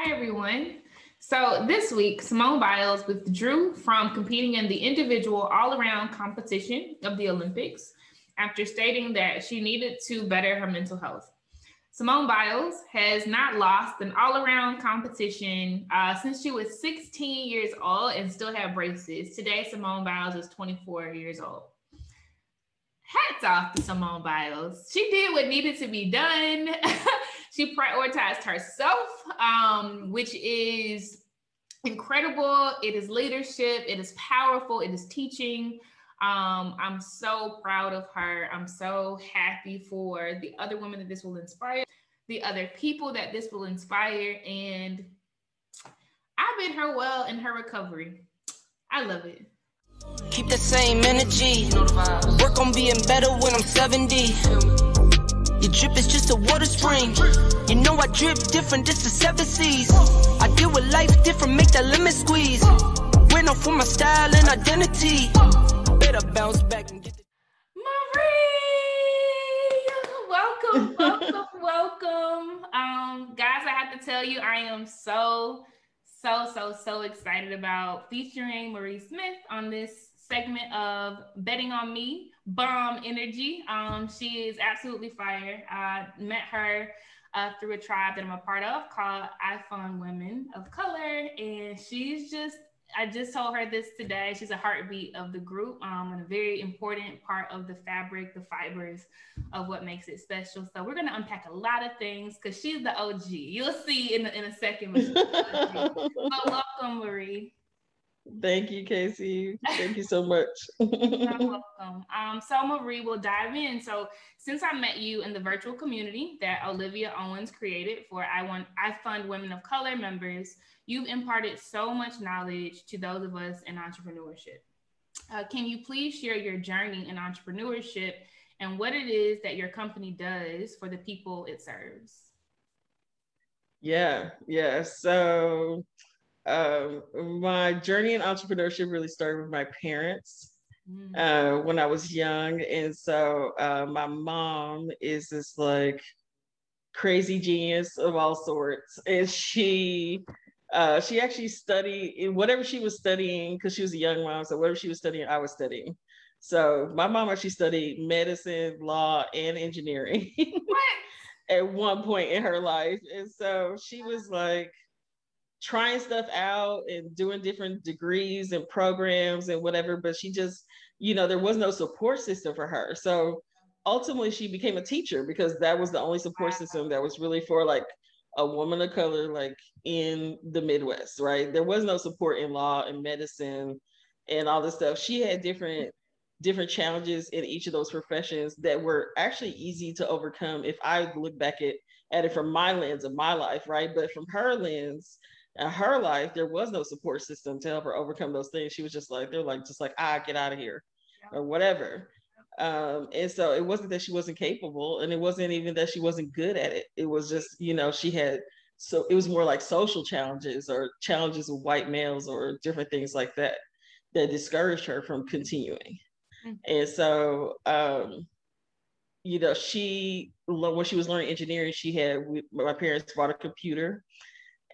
Hi, everyone. So this week, Simone Biles withdrew from competing in the individual all-around competition of the Olympics after stating that she needed to better her mental health. Simone Biles has not lost an all-around competition uh, since she was 16 years old and still had braces. Today, Simone Biles is 24 years old. Hats off to Simone Biles. She did what needed to be done. she prioritized herself, um, which is incredible. It is leadership. It is powerful. It is teaching. Um, I'm so proud of her. I'm so happy for the other women that this will inspire, the other people that this will inspire. And I've been her well in her recovery. I love it. Keep the same energy. Work on being better when I'm 70. Your drip is just a water spring. You know I drip different, just the seven seas. I deal with life different, make that lemon squeeze. We're known for my style and identity. Better bounce back and get the. Marie, welcome, welcome, welcome. Um, guys, I have to tell you, I am so, so, so, so excited about featuring Marie Smith on this segment of Betting on Me bomb energy. Um, she is absolutely fire. I met her uh, through a tribe that I'm a part of called IFundWomen of Color, and she's just. I just told her this today. She's a heartbeat of the group um, and a very important part of the fabric, the fibers of what makes it special. So we're going to unpack a lot of things because she's the OG. You'll see in, in a second. but welcome, Marie. Thank you, Casey. Thank you so much. You're welcome. Um, so Marie we'll dive in. So since I met you in the virtual community that Olivia Owens created for I want I fund women of color members, you've imparted so much knowledge to those of us in entrepreneurship. Uh, can you please share your journey in entrepreneurship and what it is that your company does for the people it serves? Yeah, yeah. So um, my journey in entrepreneurship really started with my parents mm. uh, when I was young. And so uh, my mom is this like crazy genius of all sorts. And she, uh, she actually studied whatever she was studying because she was a young mom. So whatever she was studying, I was studying. So my mom actually studied medicine, law, and engineering at one point in her life. And so she was like, trying stuff out and doing different degrees and programs and whatever, but she just, you know, there was no support system for her. So ultimately she became a teacher because that was the only support system that was really for like a woman of color like in the Midwest, right? There was no support in law and medicine and all this stuff. She had different different challenges in each of those professions that were actually easy to overcome if I look back at, at it from my lens of my life, right? But from her lens, in her life, there was no support system to help her overcome those things. She was just like, they're like, just like, ah, get out of here or whatever. Um, and so it wasn't that she wasn't capable and it wasn't even that she wasn't good at it. It was just, you know, she had, so it was more like social challenges or challenges with white males or different things like that that discouraged her from continuing. Mm-hmm. And so, um, you know, she, when she was learning engineering, she had, my parents bought a computer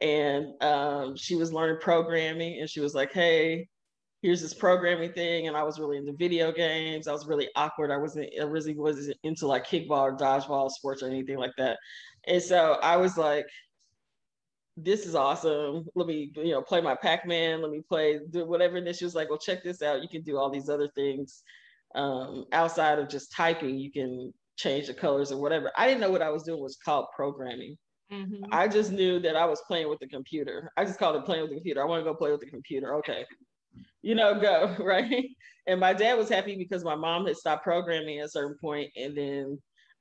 and um, she was learning programming and she was like hey here's this programming thing. And i was really into video games. I was really awkward. I wasn't i really wasn't into like kickball or dodgeball sports or anything like that. And so i was like this is awesome. Let me you know play my pac-man. Let me play do whatever. And then she was like well check this out. You can do all these other things um, outside of just typing. You can change the colors or whatever. I didn't know what i was doing was called programming Mm-hmm. I just knew that I was playing with the computer. I just called it playing with the computer. I want to go play with the computer. Okay. You know, go, right? And my dad was happy because my mom had stopped programming at a certain point and then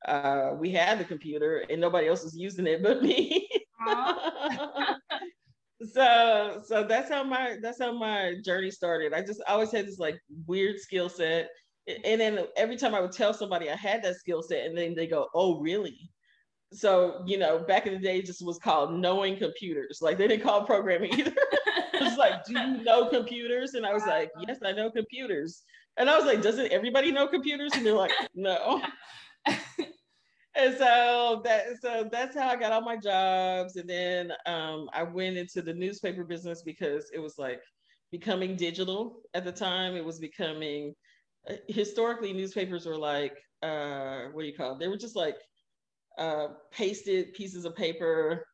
uh, we had the computer and nobody else was using it but me. so so that's how my that's how my journey started. I just always had this like weird skill set. And then every time I would tell somebody I had that skill set, and then they go, Oh, really? So you know back in the day just was called knowing computers. Like they didn't call programming either. It's like do you know computers? And i was like yes i know computers. And i was like doesn't everybody know computers? And they're like no. And so that so that's how I got all my jobs. And then um, I went into the newspaper business because it was like becoming digital at the time. It was becoming uh, historically newspapers were like uh, what do you call it? They were just like uh, pasted pieces of paper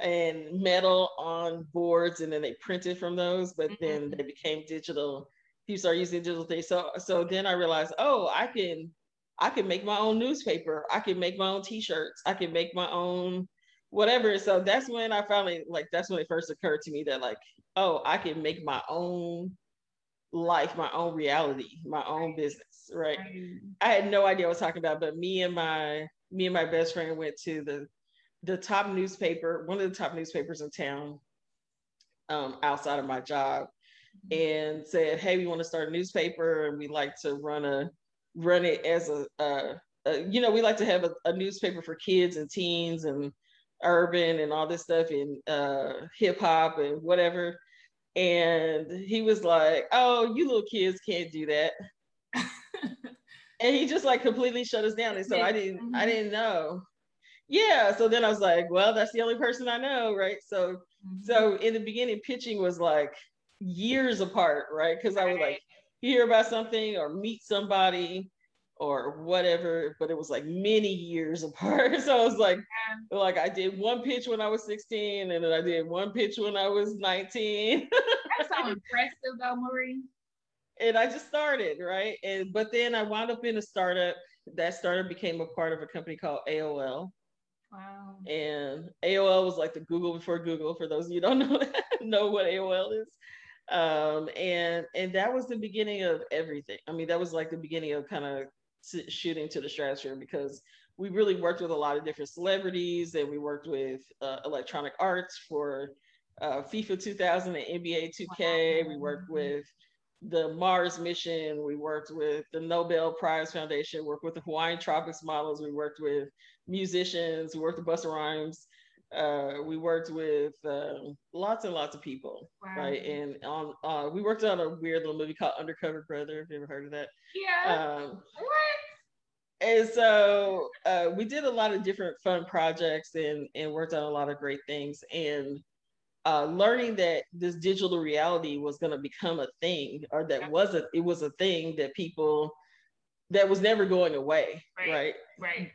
and metal on boards, and then they printed from those. But mm-hmm. then they became digital. People started using digital things. So so then I realized, oh, I can I can make my own newspaper. I can make my own t-shirts. I can make my own whatever. So that's when I finally like that's when it first occurred to me that like, oh, I can make my own life, my own reality, my own business, right? I had no idea what I was talking about, but me and my me and my best friend went to the the top newspaper, one of the top newspapers in town, um, outside of my job, mm-hmm. and said, "Hey, we want to start a newspaper, and we like to run a run it as a, uh, you know, we like to have a, a, newspaper for kids and teens and urban and all this stuff and uh, hip hop and whatever." And he was like, "Oh, you little kids can't do that." And he just like completely shut us down. And so I didn't, mm-hmm. I didn't know. Yeah. So then i was like well that's the only person i know right? So mm-hmm. so in the beginning pitching was like years apart right? Because i would like hear about something or meet somebody or whatever but it was like many years apart. So i was like yeah. like i did one pitch when i was 16 and then i did one pitch when i was 19 that's so impressive though marie and i just started right and but then i wound up in a startup that startup became a part of a company called aol Wow. And AOL was like the Google before Google, for those of you don't know know what AOL is. Um, and and that was the beginning of everything. I mean, that was like the beginning of kind of shooting to the stratosphere because we really worked with a lot of different celebrities and we worked with uh, electronic arts for uh, FIFA 2000 and NBA 2K. Wow. We worked with the Mars mission. We worked with the Nobel Prize Foundation, worked with the Hawaiian Tropics models. We worked with musicians. We worked with Busta Rhymes. Uh, we worked with uh, lots and lots of people, wow. right? And on uh, we worked on a weird little movie called Undercover Brother. Have you ever heard of that? Yeah. Um, what? And so uh, we did a lot of different fun projects and and worked on a lot of great things. And uh, learning that this digital reality was going to become a thing, or that was a it was a thing that people that was never going away, right? Right. right.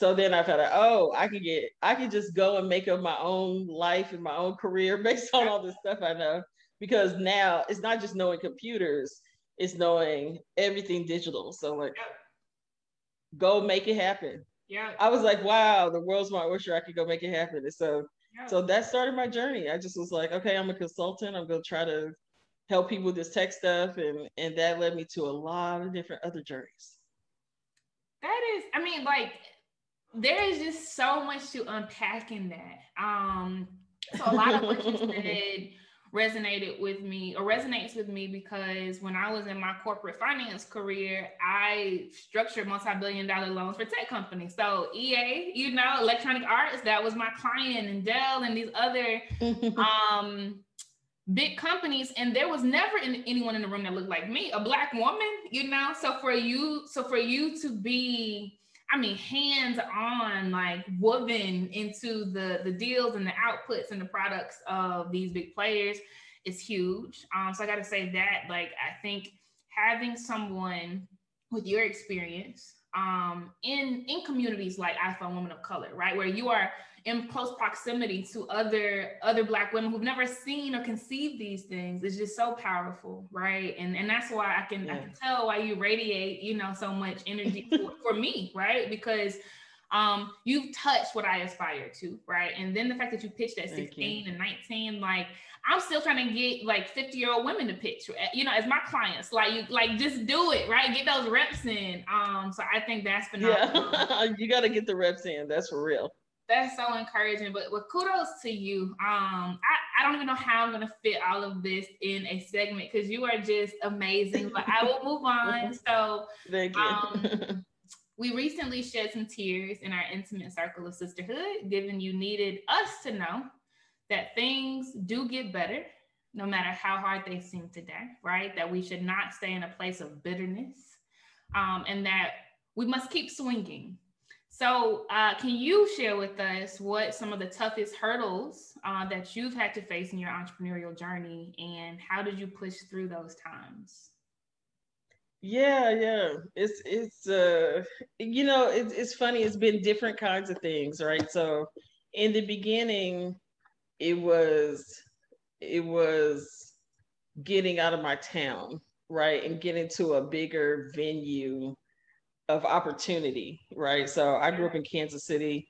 So then I thought like, oh, I could get, I could just go and make up my own life and my own career based on all this stuff I know. Because now it's not just knowing computers, it's knowing everything digital. So like, go make it happen. Yeah. I was like, wow, the world's my oyster. I could go make it happen. And so, yeah. So that started my journey. I just was like, okay, I'm a consultant. I'm gonna try to help people with this tech stuff, and and that led me to a lot of different other journeys. That is, I mean, like there is just so much to unpack in that. Um, so a lot of what you said resonated with me or resonates with me because when I was in my corporate finance career, I structured multi-billion dollar loans for tech companies. So EA, you know, Electronic Arts, that was my client and Dell and these other um big companies and there was never in, anyone in the room that looked like me, a black woman, you know. So for you so for you to be I mean, hands on, like woven into the the deals and the outputs and the products of these big players is huge. Um, so I got to say that, like, I think having someone with your experience um, in in communities like IFundWomen of Color, right, where you are in close proximity to other other black women who've never seen or conceived these things. Is just so powerful right? And and that's why i can, yeah. I can tell why you radiate you know so much energy for, for me right? Because um you've touched what i aspire to right? And then the fact that you pitched at 16 and 19 like i'm still trying to get like 50 year old women to pitch you know as my clients. Like you like just do it right? Get those reps in. Um so i think that's phenomenal. Yeah you got to get the reps in. That's for real that's so encouraging. But with kudos to you. Um, I, I don't even know how I'm gonna fit all of this in a segment because you are just amazing. But I will move on. So thank you. Um, we recently shed some tears in our intimate circle of sisterhood, given you needed us to know that things do get better no matter how hard they seem today, right? That we should not stay in a place of bitterness um, and that we must keep swinging So, uh, can you share with us what some of the toughest hurdles uh, that you've had to face in your entrepreneurial journey, and how did you push through those times? Yeah, yeah. It's it's uh you know, it's it's funny, it's been different kinds of things, right? So in the beginning, it was it was getting out of my town, right? And getting to a bigger venue of opportunity, right? So I grew up in Kansas City.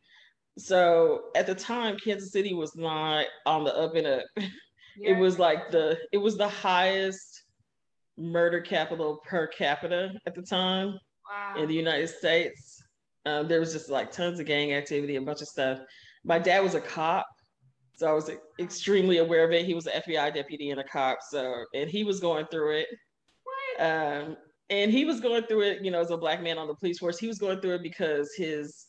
So at the time, Kansas City was not on the up and up. Yeah. It was like the it was the highest murder capital per capita at the time wow. in the United States. Um, there was just like tons of gang activity, a bunch of stuff. My dad was a cop, so I was extremely aware of it. He was an FBI deputy and a cop, so and he was going through it. What? Um, and he was going through it, you know, as a black man on the police force. He was going through it because his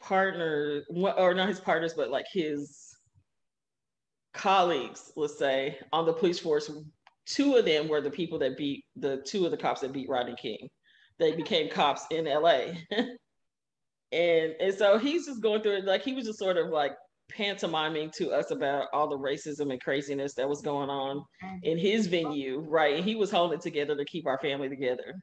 partner, or not his partners, but like his colleagues, let's say, on the police force two of them were the people that beat the two of the cops that beat Rodney King. They became cops in LA. and and so he's just going through it like he was just sort of like pantomiming to us about all the racism and craziness that was going on in his venue, right? And he was holding it together to keep our family together.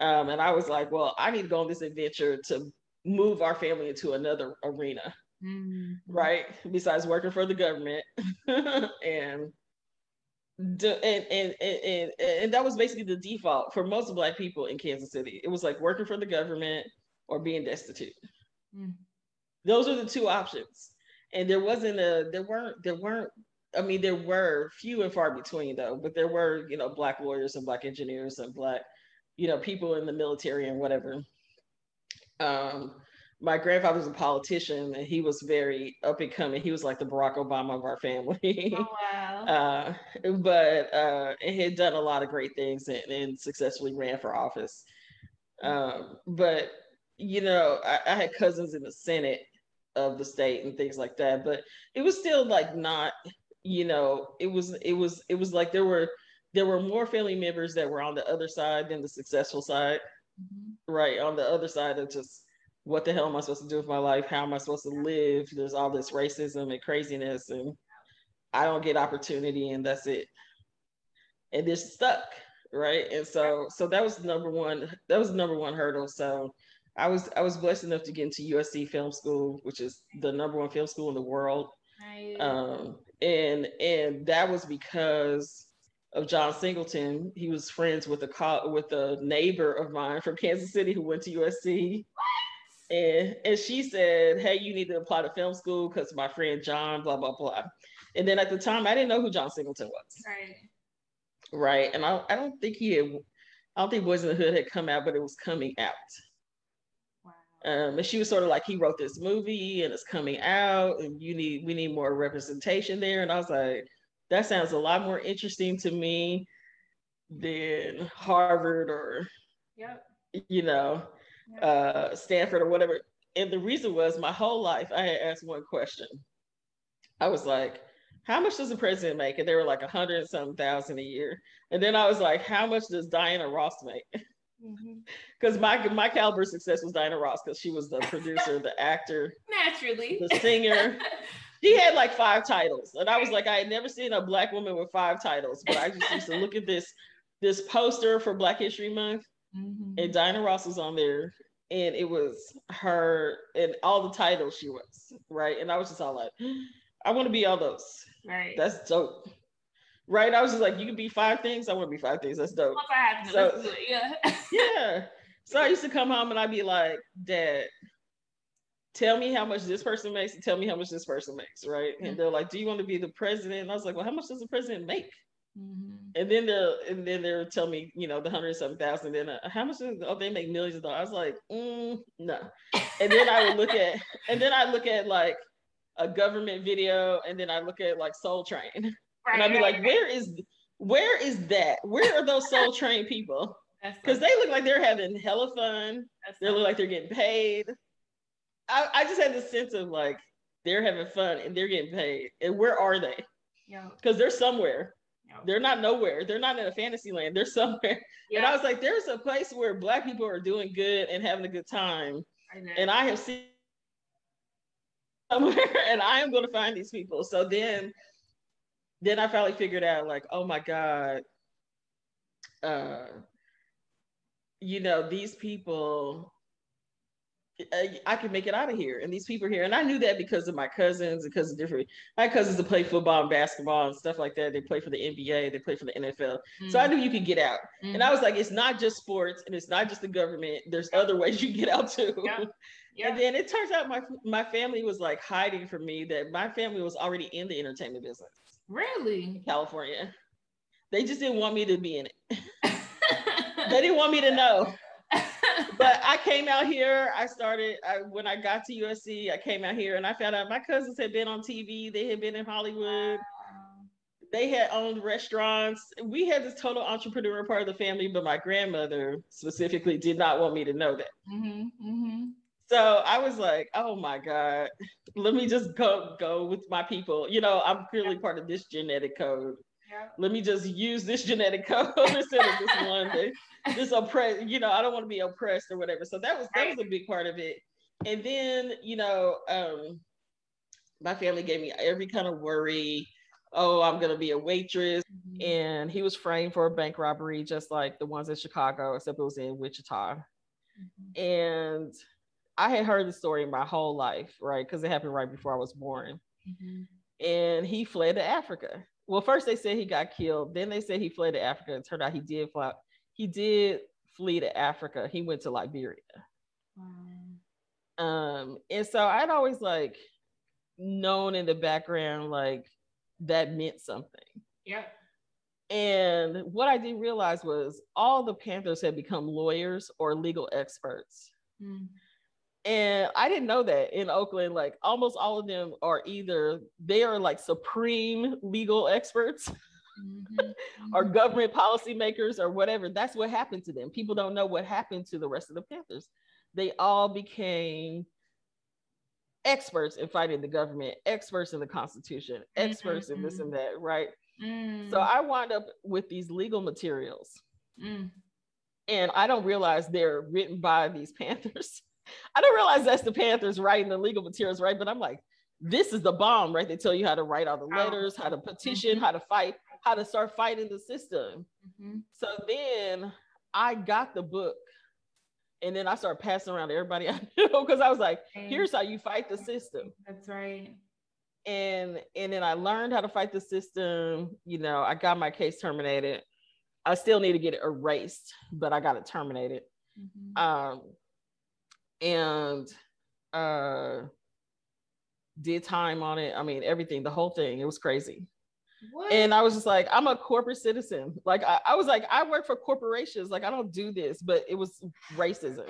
Um, and I was like, well, I need to go on this adventure to move our family into another arena, mm-hmm. right? Besides working for the government and and, and, and, and that was basically the default for most black people in Kansas City. It was like working for the government or being destitute. Mm. Those are the two options. And there wasn't a there weren't there weren't I mean there were few and far between though, but there were, you know, black lawyers and black engineers and black, you know, people in the military and whatever. Um my grandfather was a politician and he was very up and coming. He was like the Barack Obama of our family. Oh, wow. uh, but uh, he had done a lot of great things and, and successfully ran for office. Um, but, you know, I, I, had cousins in the Senate of the state and things like that, but it was still like not, you know, it was, it was, it was like there were, there were more family members that were on the other side than the successful side, mm-hmm. right? On the other side of just, what the hell am I supposed to do with my life? How am I supposed to live? There's all this racism and craziness, and I don't get opportunity, and that's it. And they're stuck, right? And so, so that was number one. That was the number one hurdle. So, I was I was blessed enough to get into USC Film School, which is the number one film school in the world. Right. Um, and and that was because of John Singleton. He was friends with a co- with a neighbor of mine from Kansas City who went to USC. And, and she said, Hey, you need to apply to film school because my friend John, blah, blah, blah. And then at the time, I didn't know who John Singleton was. Right. Right. And I, I don't think he had, I don't think Boyz n the Hood had come out, but it was coming out. Um, and she was sort of like, he wrote this movie and it's coming out, and you need we need more representation there. And I was like, that sounds a lot more interesting to me than Harvard or yep. you know uh, Stanford or whatever. And the reason was my whole life I had asked one question. I was like, how much does the president make? And they were like a hundred and something thousand a year. And then I was like, how much does Diana Ross make? Because mm-hmm. my my caliber success was Diana Ross because she was the producer, the actor, naturally, the singer. she had like five titles, and I was like, I had never seen a black woman with five titles. But I just used to look at this this poster for Black History Month, mm-hmm. and Diana Ross was on there, and it was her and all the titles she was right and i was just all like i want to be all those right that's dope right i was just like you can be five things i want to be five things that's dope so, yeah yeah so i used to come home and i'd be like dad tell me how much this person makes and tell me how much this person makes right and they're like do you want to be the president and i was like well how much does the president make Mm-hmm. And then they'll and then they'll tell me, you know, the hundred seven thousand. Then uh, how much? Oh, they make millions of dollars. I was like, mm, no. And then I would look at, and then I look at like a government video, and then I look at like Soul Train, right, and I'd be like, where is, where is that? Where are those Soul Train people? Because they look like they're having hella fun. they look like they're getting paid. I, I just had this sense of like they're having fun and they're getting paid. And where are they? Yeah. Because they're somewhere. They're not nowhere. They're not in a fantasy land. They're somewhere. Yeah. And I was like, there's a place where black people are doing good and having a good time. I and I have seen somewhere and I am going to find these people. So then, then I finally figured out like, oh my God, uh, you know, these people I can make it out of here. And these people here. And I knew that because of my cousins, because of different, my cousins that play football and basketball and stuff like that. They play for the NBA, they play for the NFL. Mm. So I mm. knew you could get out. Mm. And I was like, it's not just sports and it's not just the government. There's other ways you get out too. Yeah. Yeah. And then it turns out my my family was like hiding from me that my family was already in the entertainment business. Really? California. They just didn't want me to be in it. they didn't want me to know but I came out here. I started I, when I got to USC. I came out here and I found out my cousins had been on TV. They had been in Hollywood. They had owned restaurants. We had this total entrepreneur part of the family, but my grandmother specifically did not want me to know that. Mm-hmm, mm-hmm. So I was like, "Oh my God, let me just go go with my people." You know, I'm clearly part of this genetic code. Yeah. Let me just use this genetic code instead of this one. That, this oppressed, you know, I don't want to be oppressed or whatever. So that was that was a big part of it. And then, you know, um, my family gave me every kind of worry. Oh, I'm gonna be a waitress. Mm-hmm. And he was framed for a bank robbery, just like the ones in Chicago, except it was in Wichita. Mm-hmm. And I had heard the story my whole life, right? Because it happened right before I was born. Mm-hmm. And he fled to Africa. Well, first they said he got killed. Then they said he fled to Africa. It turned out he did fly, he did flee to Africa. He went to Liberia. Wow. Um, and so I'd always like known in the background like that meant something. Yeah. And what I didn't realize was all the Panthers had become lawyers or legal experts. Mm. And I didn't know that in Oakland, like almost all of them are either they are like supreme legal experts mm-hmm. or government policymakers or whatever. That's what happened to them. People don't know what happened to the rest of the Panthers. They all became experts in fighting the government, experts in the Constitution, experts mm-hmm. in this and that, right? Mm. So I wound up with these legal materials. Mm. And I don't realize they're written by these Panthers. I don't realize that's the Panthers writing the legal materials, right? But I'm like, this is the bomb, right? They tell you how to write all the letters, how to petition, mm-hmm. how to fight how to start fighting the system. Mm-hmm. So then I got the book and then I started passing around to everybody I knew because I was like, here's how you fight the system. That's right. And and then I learned how to fight the system. You know, I got my case terminated. I still need to get it erased, but I got it terminated. Mm-hmm. Um, and uh, did time on it. I mean, everything, the whole thing. It was crazy. What? And I was just like, I'm a corporate citizen. Like I, I, was like, I work for corporations. Like I don't do this, but it was racism.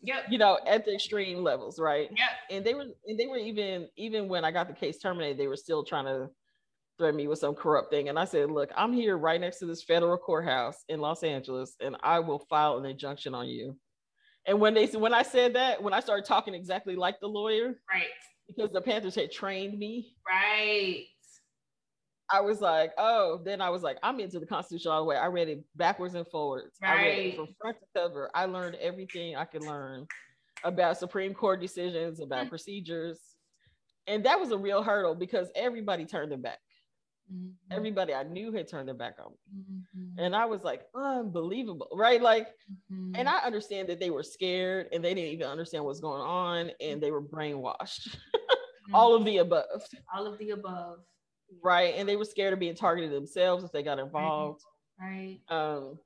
Yep. You know, at the extreme levels, right? Yeah. And they were, and they were even, even when I got the case terminated, they were still trying to threaten me with some corrupt thing. And I said, look, I'm here right next to this federal courthouse in Los Angeles, and I will file an injunction on you. And when they when I said that, when I started talking exactly like the lawyer, right? Because the Panthers had trained me, right? I was like, oh, then I was like, I'm into the Constitution all the way. I read it backwards and forwards. Right. I read it from front to cover. I learned everything I could learn about Supreme Court decisions, about mm-hmm. procedures. And that was a real hurdle because everybody turned their back. Mm-hmm. Everybody I knew had turned their back on me. Mm-hmm. And I was like, unbelievable, right? Like, mm-hmm. and I understand that they were scared and they didn't even understand what's going on and they were brainwashed. all of the above. All of the above right and they were scared of being targeted themselves if they got involved right um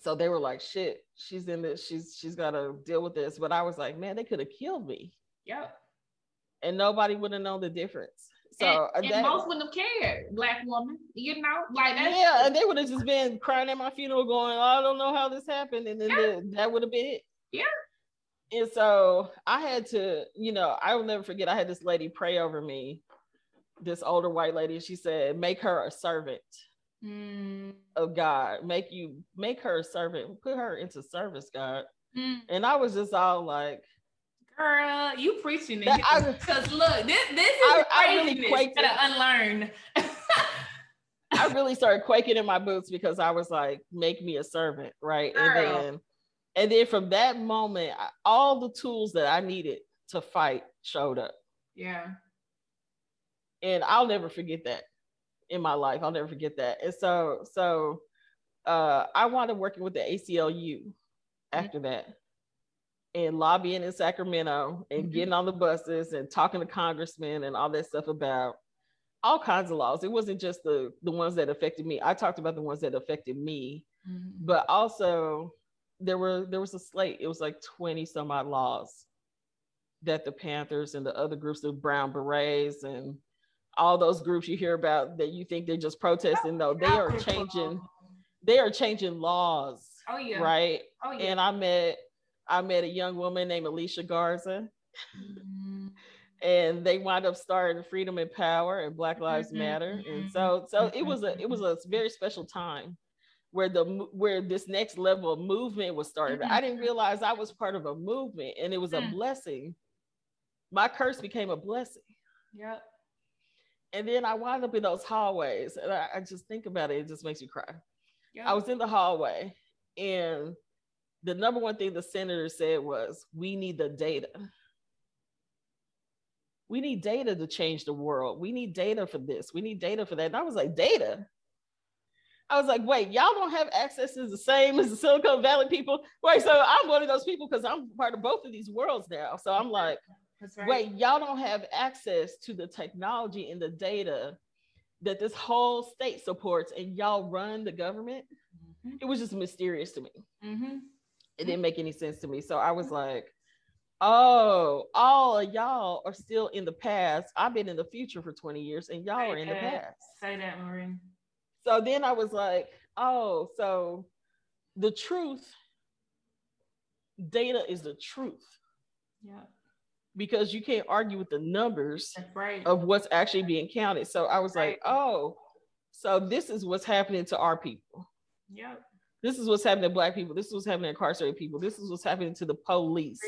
so they were like shit she's in this she's she's got to deal with this but i was like man they could have killed me yep and nobody would have known the difference so and, and that, most wouldn't have cared black woman you know like that yeah and they would have just been crying at my funeral going oh, i don't know how this happened and then yeah. the, that would have been it yeah and so I had to, you know, I will never forget. I had this lady pray over me this older white lady. She said, "Make her a servant mm. of God. Make you make her a servant. Put her into service, God." Mm. And I was just all like, "Girl, you preaching it." Because look, this this is I, I really quaked to unlearn. I really started quaking in my boots because I was like, "Make me a servant," right? Girl. And then, and then from that moment, all the tools that I needed to fight showed up. Yeah. And I'll never forget that in my life. I'll never forget that. And so, so uh, I wound up working with the ACLU mm-hmm. after mm-hmm. that and lobbying in Sacramento and mm-hmm. getting on the buses and talking to congressmen and all that stuff about all kinds of laws. It wasn't just the the ones that affected me. I talked about the ones that affected me, mm-hmm. but also there were there was a slate. It was like 20 some odd laws that the Panthers and the other groups, the Brown Berets and all those groups you hear about that you think they're just protesting. No, they are changing they are changing laws. Oh yeah. Right. Oh yeah. And I met I met a young woman named Alicia Garza. Mm-hmm. And they wound up starting Freedom and Power and Black Lives mm-hmm. Matter. And so so it was a it was a very special time where the where this next level of movement was started. Mm-hmm. I didn't realize I was part of a movement and it was a mm. blessing. My curse became a blessing. Yep. And then I wound up in those hallways and I, I just think about it, it just makes me cry. I was in the hallway and the number one thing the senator said was, we need the data. We need data to change the world. We need data for this. We need data for that. And I was like, data? I was like, wait, y'all don't have access to the same as the Silicon Valley people. Wait, so I'm one of those people because I'm part of both of these worlds now. So I'm like, right. wait, y'all don't have access to the technology and the data that this whole state supports and y'all run the government mm-hmm. it was just mysterious to me mm-hmm. It didn't make any sense to me so i was like oh all of y'all are still in the past i've been in the future for 20 years and y'all say are in that. the past say that maureen so then i was like oh so the truth data is the truth yeah because you can't argue with the numbers right. of what's actually being counted. So I was right. like, oh, so this is what's happening to our people. Yep. This is what's happening to black people. This is what's happening to incarcerated people. This is what's happening to the police.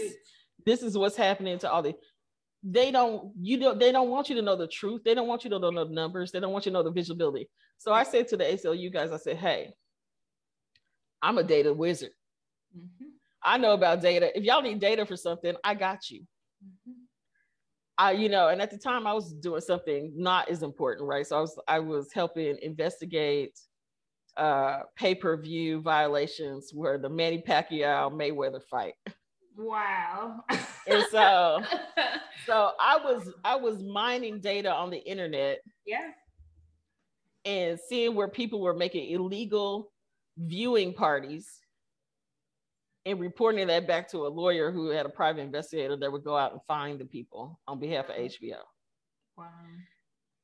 This is what's happening to all the they don't you don't they don't want you to know the truth. They don't want you to know the numbers. They don't want you to know the visibility. So I said to the ACLU guys, I said, hey, I'm a data wizard. Mm-hmm. I know about data. If y'all need data for something, I got you. Mm-hmm. I, you know, and at the time I was doing something not as important, right? So I was I was helping investigate uh, pay-per-view violations where the Manny Pacquiao Mayweather fight. Wow. and so so I was I was mining data on the internet. Yeah. And seeing where people were making illegal viewing parties and reporting that back to a lawyer who had a private investigator that would go out and find the people on behalf of HBO. Wow.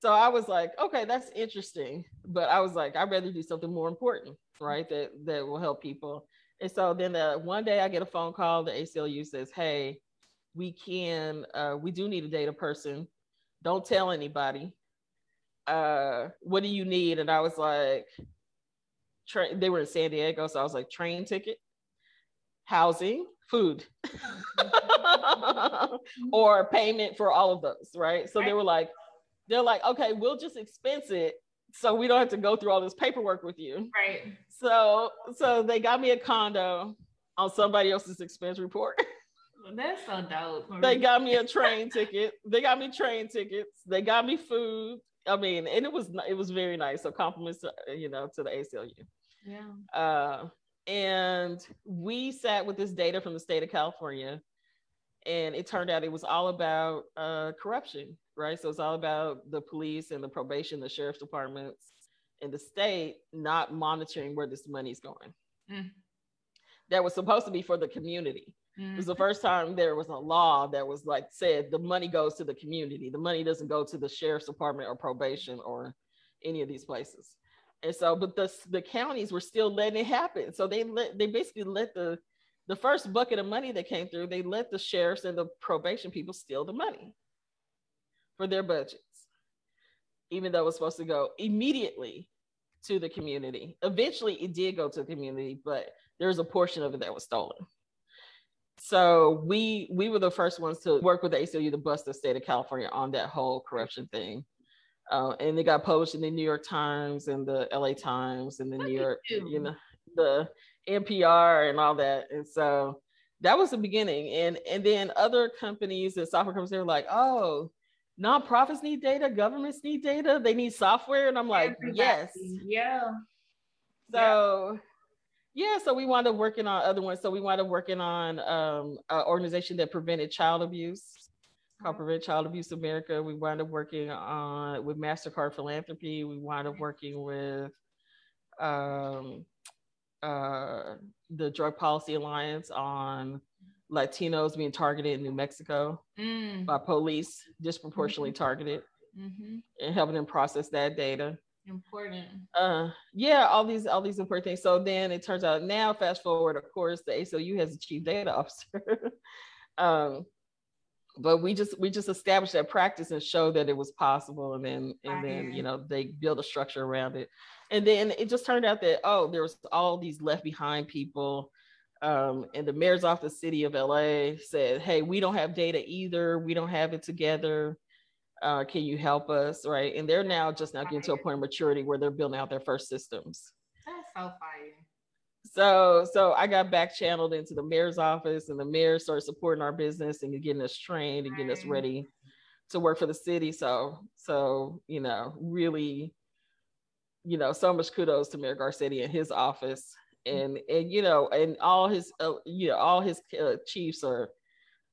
So I was like, okay, that's interesting. But I was like, I'd rather do something more important, right? That that will help people. And so then the, one day I get a phone call, the ACLU says, hey, we can, uh, we do need a data person. Don't tell anybody. Uh, what do you need? And I was like, tra- they were in San Diego. So I was like, train ticket housing, food, or payment for all of those, right? So they were like, they're like, okay, we'll just expense it so we don't have to go through all this paperwork with you. Right. So so they got me a condo on somebody else's expense report. That's so dope. They got me a train ticket. They got me train tickets. They got me food. I mean, and it was it was very nice. So compliments, to, you know, to the ACLU. Yeah. Uh, and we sat with this data from the state of California, and it turned out it was all about uh, corruption, right? So it's all about the police and the probation, the sheriff's departments, and the state not monitoring where this money's going. Mm. That was supposed to be for the community. Mm. It was the first time there was a law that was like said the money goes to the community. The money doesn't go to the sheriff's department or probation or any of these places. And so, but the the counties were still letting it happen. So they let they basically let the the first bucket of money that came through, they let the sheriffs and the probation people steal the money for their budgets, even though it was supposed to go immediately to the community. Eventually, it did go to the community, but there was a portion of it that was stolen. So we we were the first ones to work with the ACLU to bust the state of California on that whole corruption thing. Uh, and they got published in the New York Times and the LA Times and the New York, you know, the NPR and all that. And so that was the beginning. And and then other companies and software companies, they were like, oh, nonprofits need data, governments need data, they need software. And I'm like, Everybody. yes. Yeah. So yeah. yeah, so we wound up working on other ones. So we wound up working on um, an organization that prevented child abuse called Prevent Child Abuse America. We wound up working on with MasterCard Philanthropy. We wound up working with um, uh, the Drug Policy Alliance on Latinos being targeted in New Mexico mm. by police, disproportionately mm-hmm. targeted, mm-hmm. and helping them process that data. Important. Uh, yeah, all these all these important things. So then it turns out now, fast forward, of course, the ACLU has a chief data officer. um, but we just we just established that practice and showed that it was possible, and then and then you know they build a structure around it, and then it just turned out that oh, there was all these left behind people um, and the mayor's office, city of LA, said, "Hey, we don't have data either. We don't have it together. Uh, can you help us?" Right? And they're now just now getting to a point of maturity where they're building out their first systems. That's so fire. So, so I got back channeled into the mayor's office, and the mayor started supporting our business and getting us trained and getting us ready to work for the city. So, so you know, really, you know, so much kudos to Mayor Garcetti and his office and and you know and all his uh, you know all his uh, chiefs are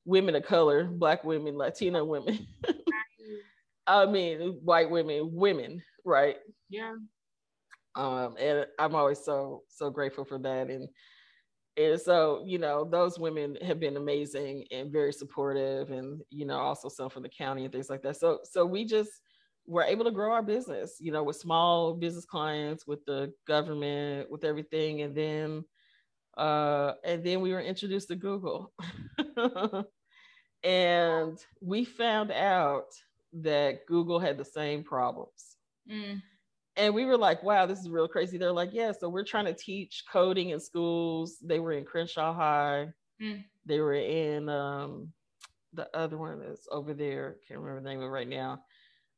women of color black women latina women. I mean white women women right? Yeah. Um and i'm always so so grateful for that. And and so you know those women have been amazing and very supportive and you know also some from the county and things like that. So so we just we're able to grow our business, you know, with small business clients, with the government, with everything. And then uh, and then we were introduced to Google. and we found out that Google had the same problems. Mm. And we were like, wow, this is real crazy. They're like, yeah, so we're trying to teach coding in schools. They were in Crenshaw High. Mm. They were in um, the other one that's over there. Can't remember the name of it right now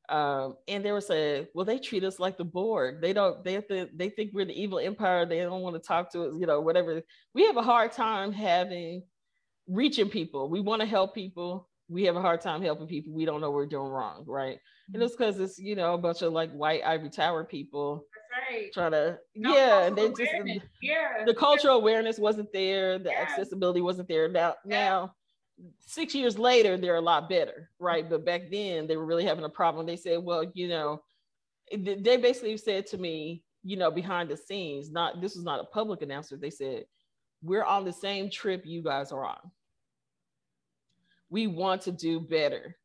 um, and they were saying, well, they treat us like the board. They don't, they have to, they think we're the evil empire. They don't want to talk to us, you know, whatever. We have a hard time having reaching people. We want to help people. We have a hard time helping people. We don't know we're doing wrong, right? And it's because it's, you know, a bunch of like white ivory tower people right. trying to, no yeah, and they just, yeah. the cultural awareness wasn't there. The yeah. accessibility wasn't there. Now, yeah. now six years later, they're a lot better, right? But back then, they were really having a problem. They said, well, you know, they basically said to me, you know, behind the scenes, not this was not a public announcement. They said, we're on the same trip you guys are on. We want to do better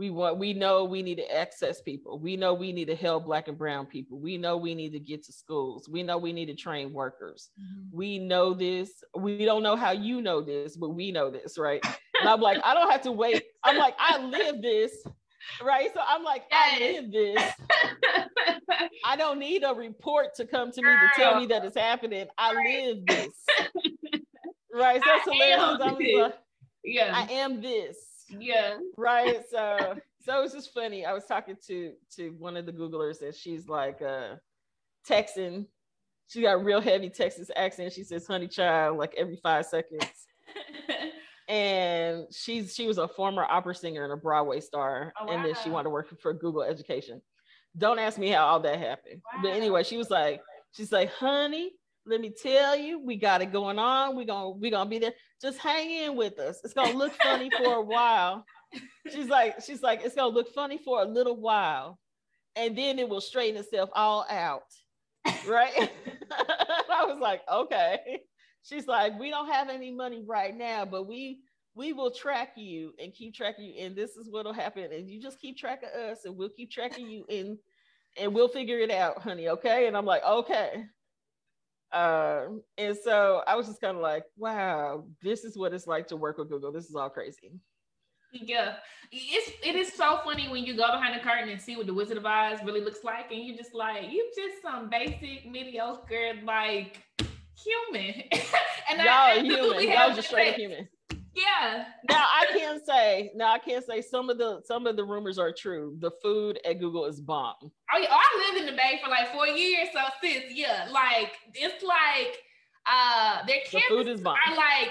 we want we know we need to access people we know we need to help black and brown people we know we need to get to schools we know we need to train workers mm-hmm. we know this we don't know how you know this but we know this right and i'm like i don't have to wait i'm like i live this right so i'm like yes. i live this i don't need a report to come to me to tell me that it's happening i live this right so it's hilarious i'm like, yeah i am this yeah. Right. So so it's just funny. I was talking to to one of the Googlers and she's like uh Texan. She got real heavy Texas accent. She says honey child like every five seconds. and she's she was a former opera singer and a Broadway star. Oh, wow. And then she wanted to work for Google Education. Don't ask me how all that happened. Wow. But anyway, she was like, she's like, honey, let me tell you, we got it going on. We're gonna we gonna be there. Just hang in with us. It's gonna look funny for a while. She's like, she's like, it's gonna look funny for a little while, and then it will straighten itself all out. Right? I was like, okay. She's like, we don't have any money right now, but we we will track you and keep tracking you, and this is what'll happen. And you just keep track of us, and we'll keep tracking you, and and we'll figure it out, honey. Okay? And I'm like, okay. Um, and so I was just kind of like, wow, this is what it's like to work with Google. This is all crazy. Yeah, it's it is so funny when you go behind the curtain and see what the Wizard of Oz really looks like, and you're just like you're just some basic mediocre like human. and y'all I, human, y'all just straight up human. Yeah. Now I can say, now I can't say some of the some of the rumors are true. The food at Google is bomb. Oh yeah, I lived in the Bay for like four years, so sis, yeah, like it's like uh their campuses the food is bomb. are like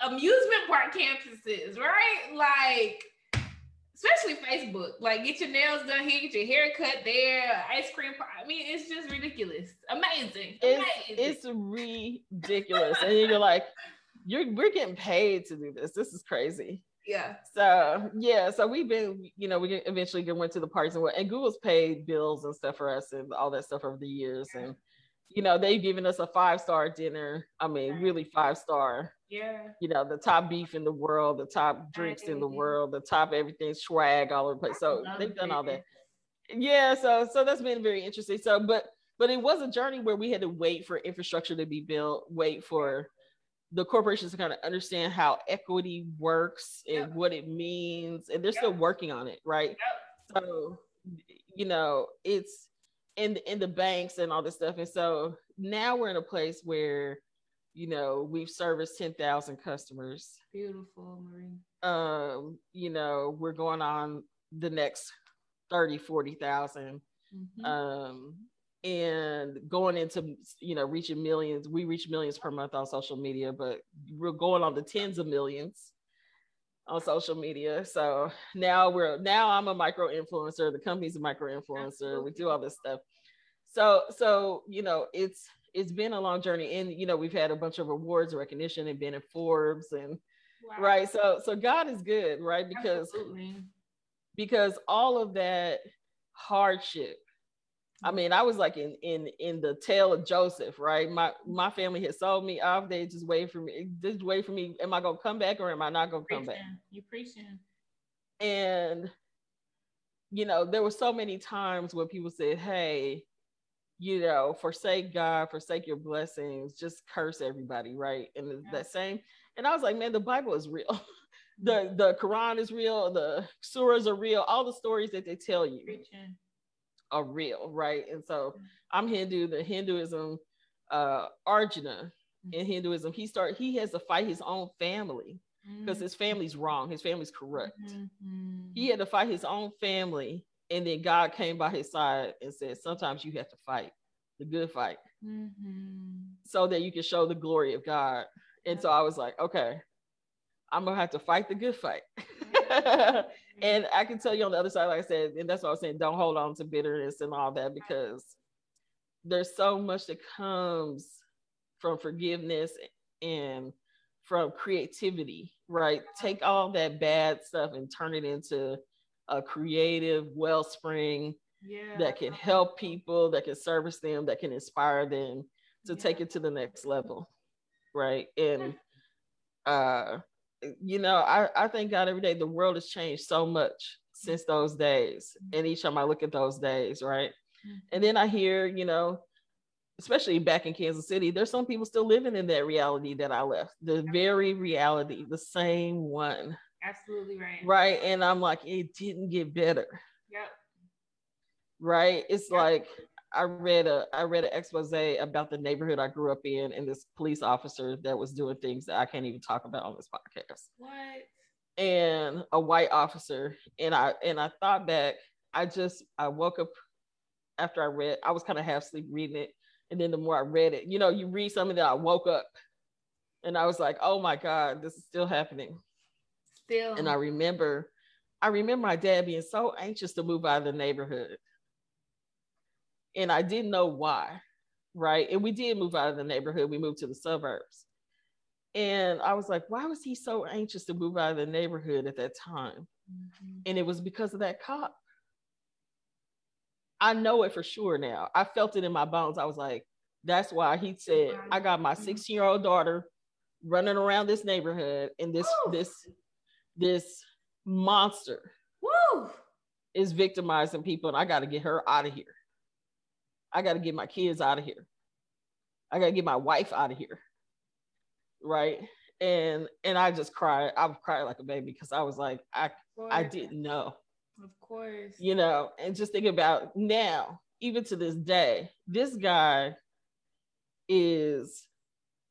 amusement park campuses, right? Like especially Facebook. Like, get your nails done here, get your hair cut there, ice cream. I mean, it's just ridiculous. Amazing. It's, it's ridiculous. and you're like, you're we're getting paid to do this. This is crazy. Yeah. So yeah, so we've been, you know, we eventually went to the parties and what, and Google's paid bills and stuff for us and all that stuff over the years, and you know, they've given us a five star dinner. I mean, really five star. Yeah. You know, the top beef in the world, the top drinks in the world, the top everything, swag all over the place. So they've done all that. Yeah. So so that's been very interesting. So, but but it was a journey where we had to wait for infrastructure to be built, wait for the corporations to kind of understand how equity works and yep. what it means and they're yep. still working on it right yep. so you know it's in the in the banks and all this stuff. And so now we're in a place where you know we've serviced 10,000 customers. Beautiful Marie. Um you know we're going on the next 30 40,000 mm-hmm. um and going into you know reaching millions we reach millions per month on social media but we're going on the tens of millions on social media so now we're now i'm a micro influencer the company's a micro influencer we do all this stuff so so you know it's it's been a long journey and you know we've had a bunch of awards recognition and been in forbes and wow. right so so god is good right because Absolutely. because all of that hardship I mean, I was like in in in the tale of Joseph, right? My my family had sold me off. They just wait for me, just wait for me. Am I gonna come back or am I not gonna come back? You preaching. And you know, there were so many times where people said, Hey, you know, forsake God, forsake your blessings, just curse everybody, right? And yeah. that same, and I was like, man, the Bible is real. the mm-hmm. the Quran is real, the surahs are real, all the stories that they tell you. Preaching are real, right? And so I'm Hindu, the Hinduism, uh, Arjuna in mm-hmm. Hinduism, he start he has to fight his own family because his family's wrong, his family's corrupt. Mm-hmm. He had to fight his own family, and then God came by his side and said, Sometimes you have to fight the good fight mm-hmm. so that you can show the glory of God. And so I was like, okay, I'm gonna have to fight the good fight. and I can tell you on the other side, like I said, and that's what I was saying, don't hold on to bitterness and all that because there's so much that comes from forgiveness and from creativity, right? Take all that bad stuff and turn it into a creative wellspring yeah. that can help people, that can service them, that can inspire them to yeah. take it to the next level, right? And uh you know, I, I thank God every day the world has changed so much since those days. Mm-hmm. And each time I look at those days, right? Mm-hmm. And then I hear, you know, especially back in Kansas City, there's some people still living in that reality that I left, the very reality, the same one. Absolutely right. Right. And I'm like, it didn't get better. Yep. Right. It's yep. like I read a I read an expose about the neighborhood I grew up in and this police officer that was doing things that I can't even talk about on this podcast. What? And a white officer. And I and I thought back, I just I woke up after I read, I was kind of half asleep reading it. And then the more I read it, you know, you read something that I woke up and I was like, oh my God, this is still happening. Still. And I remember, I remember my dad being so anxious to move out of the neighborhood and I didn't know why, right? And we did move out of the neighborhood. We moved to the suburbs. And I was like, why was he so anxious to move out of the neighborhood at that time? Mm-hmm. And it was because of that cop. I know it for sure now. I felt it in my bones. I was like, that's why he said, I got my 16 year old daughter running around this neighborhood and this, Woo! this, this monster Woo! is victimizing people and I got to get her out of here. I got to get my kids out of here. I got to get my wife out of here. Right. And and I just cried. I cried like a baby because I was like, I I didn't know. Of course. You know, and just think about now, even to this day, this guy is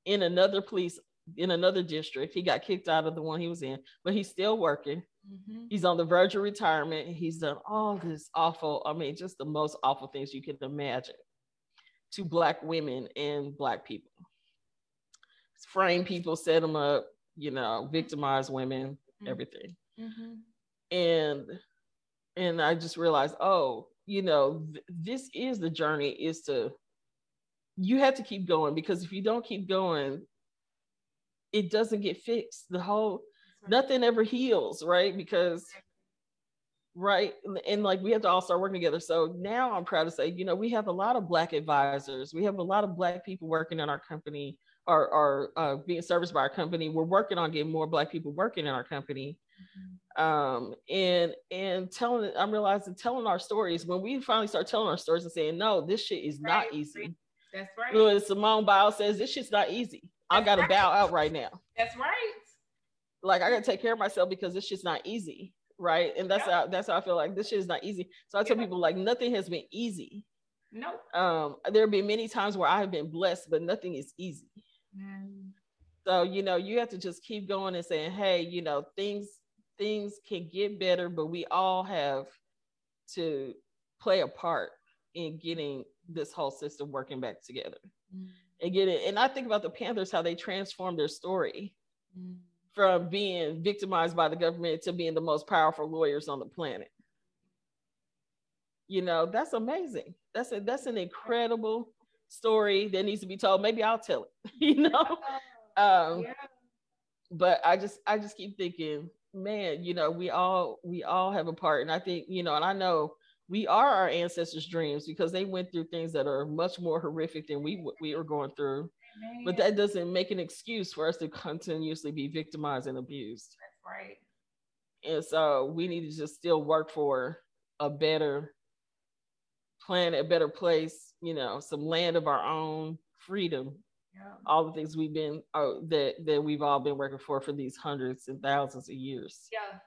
in another police in another district. He got kicked out of the one he was in, but he's still working. Mm-hmm. He's on the verge of retirement. He's done all this awful, I mean, just the most awful things you can imagine to Black women and Black people. Frame people, set them up, you know, victimize women, mm-hmm. everything. Mm-hmm. and and I just realized, oh, you know, th- this is the journey is to you have to keep going because if you don't keep going, it doesn't get fixed. The whole nothing ever heals, right? Because right and like we have to all start working together so now i'm proud to say you know we have a lot of black advisors we have a lot of black people working in our company or, or uh, being serviced by our company we're working on getting more black people working in our company mm-hmm. um, and and telling i'm realizing telling our stories when we finally start telling our stories and saying no this shit is right. not easy that's right simone biles says this shit's not easy that's i gotta right. bow out right now that's right like i gotta take care of myself because this shit's not easy right? And that's how that's how I feel like this shit is not easy. So I tell people like nothing has been easy. No. Nope. Um, there have been many times where I have been blessed, but nothing is easy. Mm. So you know, you have to just keep going and saying, hey, you know, things things can get better, but we all have to play a part in getting this whole system working back together mm. and get it. And I think about the Panthers, how they transformed their story. Mm from being victimized by the government to being the most powerful lawyers on the planet. You know, that's amazing. That's a that's an incredible story that needs to be told. Maybe I'll tell it, you know. Um, yeah. but I just I just keep thinking, man, you know, we all we all have a part. And I think, you know, and I know we are our ancestors' dreams because they went through things that are much more horrific than we we are going through but that doesn't make an excuse for us to continuously be victimized and abused. That's right. And so we need to just still work for a better planet, a better place, you know, some land of our own, freedom, yeah. all the things we've been uh, that that we've all been working for for these hundreds and thousands of years. Yeah.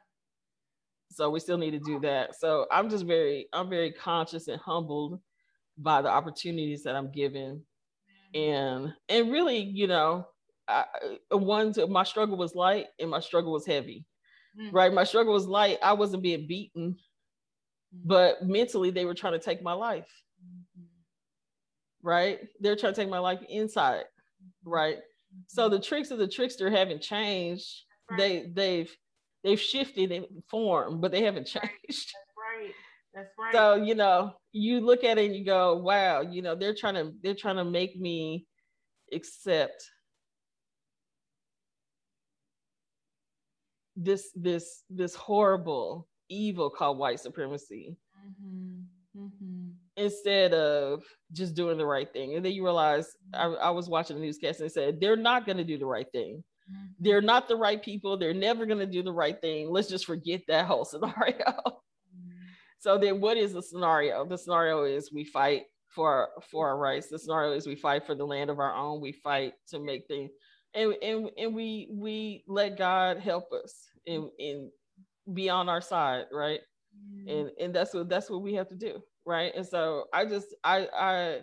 So we still need to do that. So I'm just very, I'm very conscious and humbled by the opportunities that I'm given and and really you know I, one my struggle was light and my struggle was heavy mm-hmm. right my struggle was light i wasn't being beaten mm-hmm. but mentally they were trying to take my life mm-hmm. right they're trying to take my life inside mm-hmm. right so the tricks of the trickster haven't changed right. they they've they've shifted in form but they haven't changed that's right. So, you know, you look at it and you go, wow, you know, they're trying to they're trying to make me accept this this this horrible evil called white supremacy. Mm-hmm. Mm-hmm. Instead of just doing the right thing. And then you realize I, I was watching the newscast and said, they're not going to do the right thing. Mm-hmm. They're not the right people. They're never going to do the right thing. Let's just forget that whole scenario. So then what is the scenario? The scenario is we fight for for our rights. The scenario is we fight for the land of our own. We fight to make things and and, and we we let God help us and, and be on our side, right? Mm. And and that's what that's what we have to do, right? And so I just I I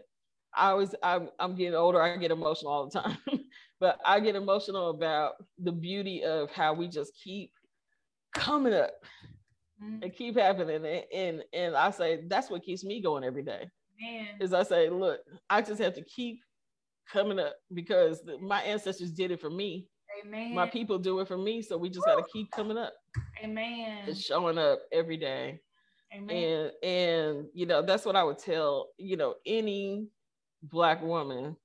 I always I'm I'm getting older, I get emotional all the time. but I get emotional about the beauty of how we just keep coming up mm-hmm. and keep happening. And, and and I say that's what keeps me going every day. Man. Is I say, look, I just have to keep coming up because the, my ancestors did it for me. Amen. My people do it for me, so we just got to keep coming up. Amen. And showing up every day. Amen. And and you know that's what I would tell you know any black woman,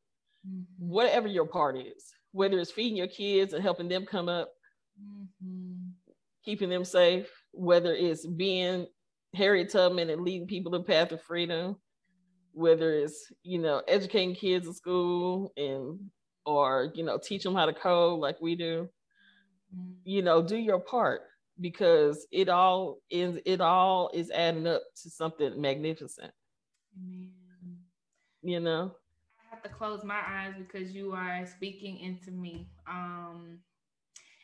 mm-hmm. whatever your part is, whether it's feeding your kids and helping them come up, mm-hmm. keeping them safe, whether it's being Harriet Tubman and leading people to the path of freedom, whether it's you know educating kids in school and or you know teach them how to code like we do, you know do your part because it all is it all is adding up to something magnificent. Amen. You know. I have to close my eyes because you are speaking into me. Um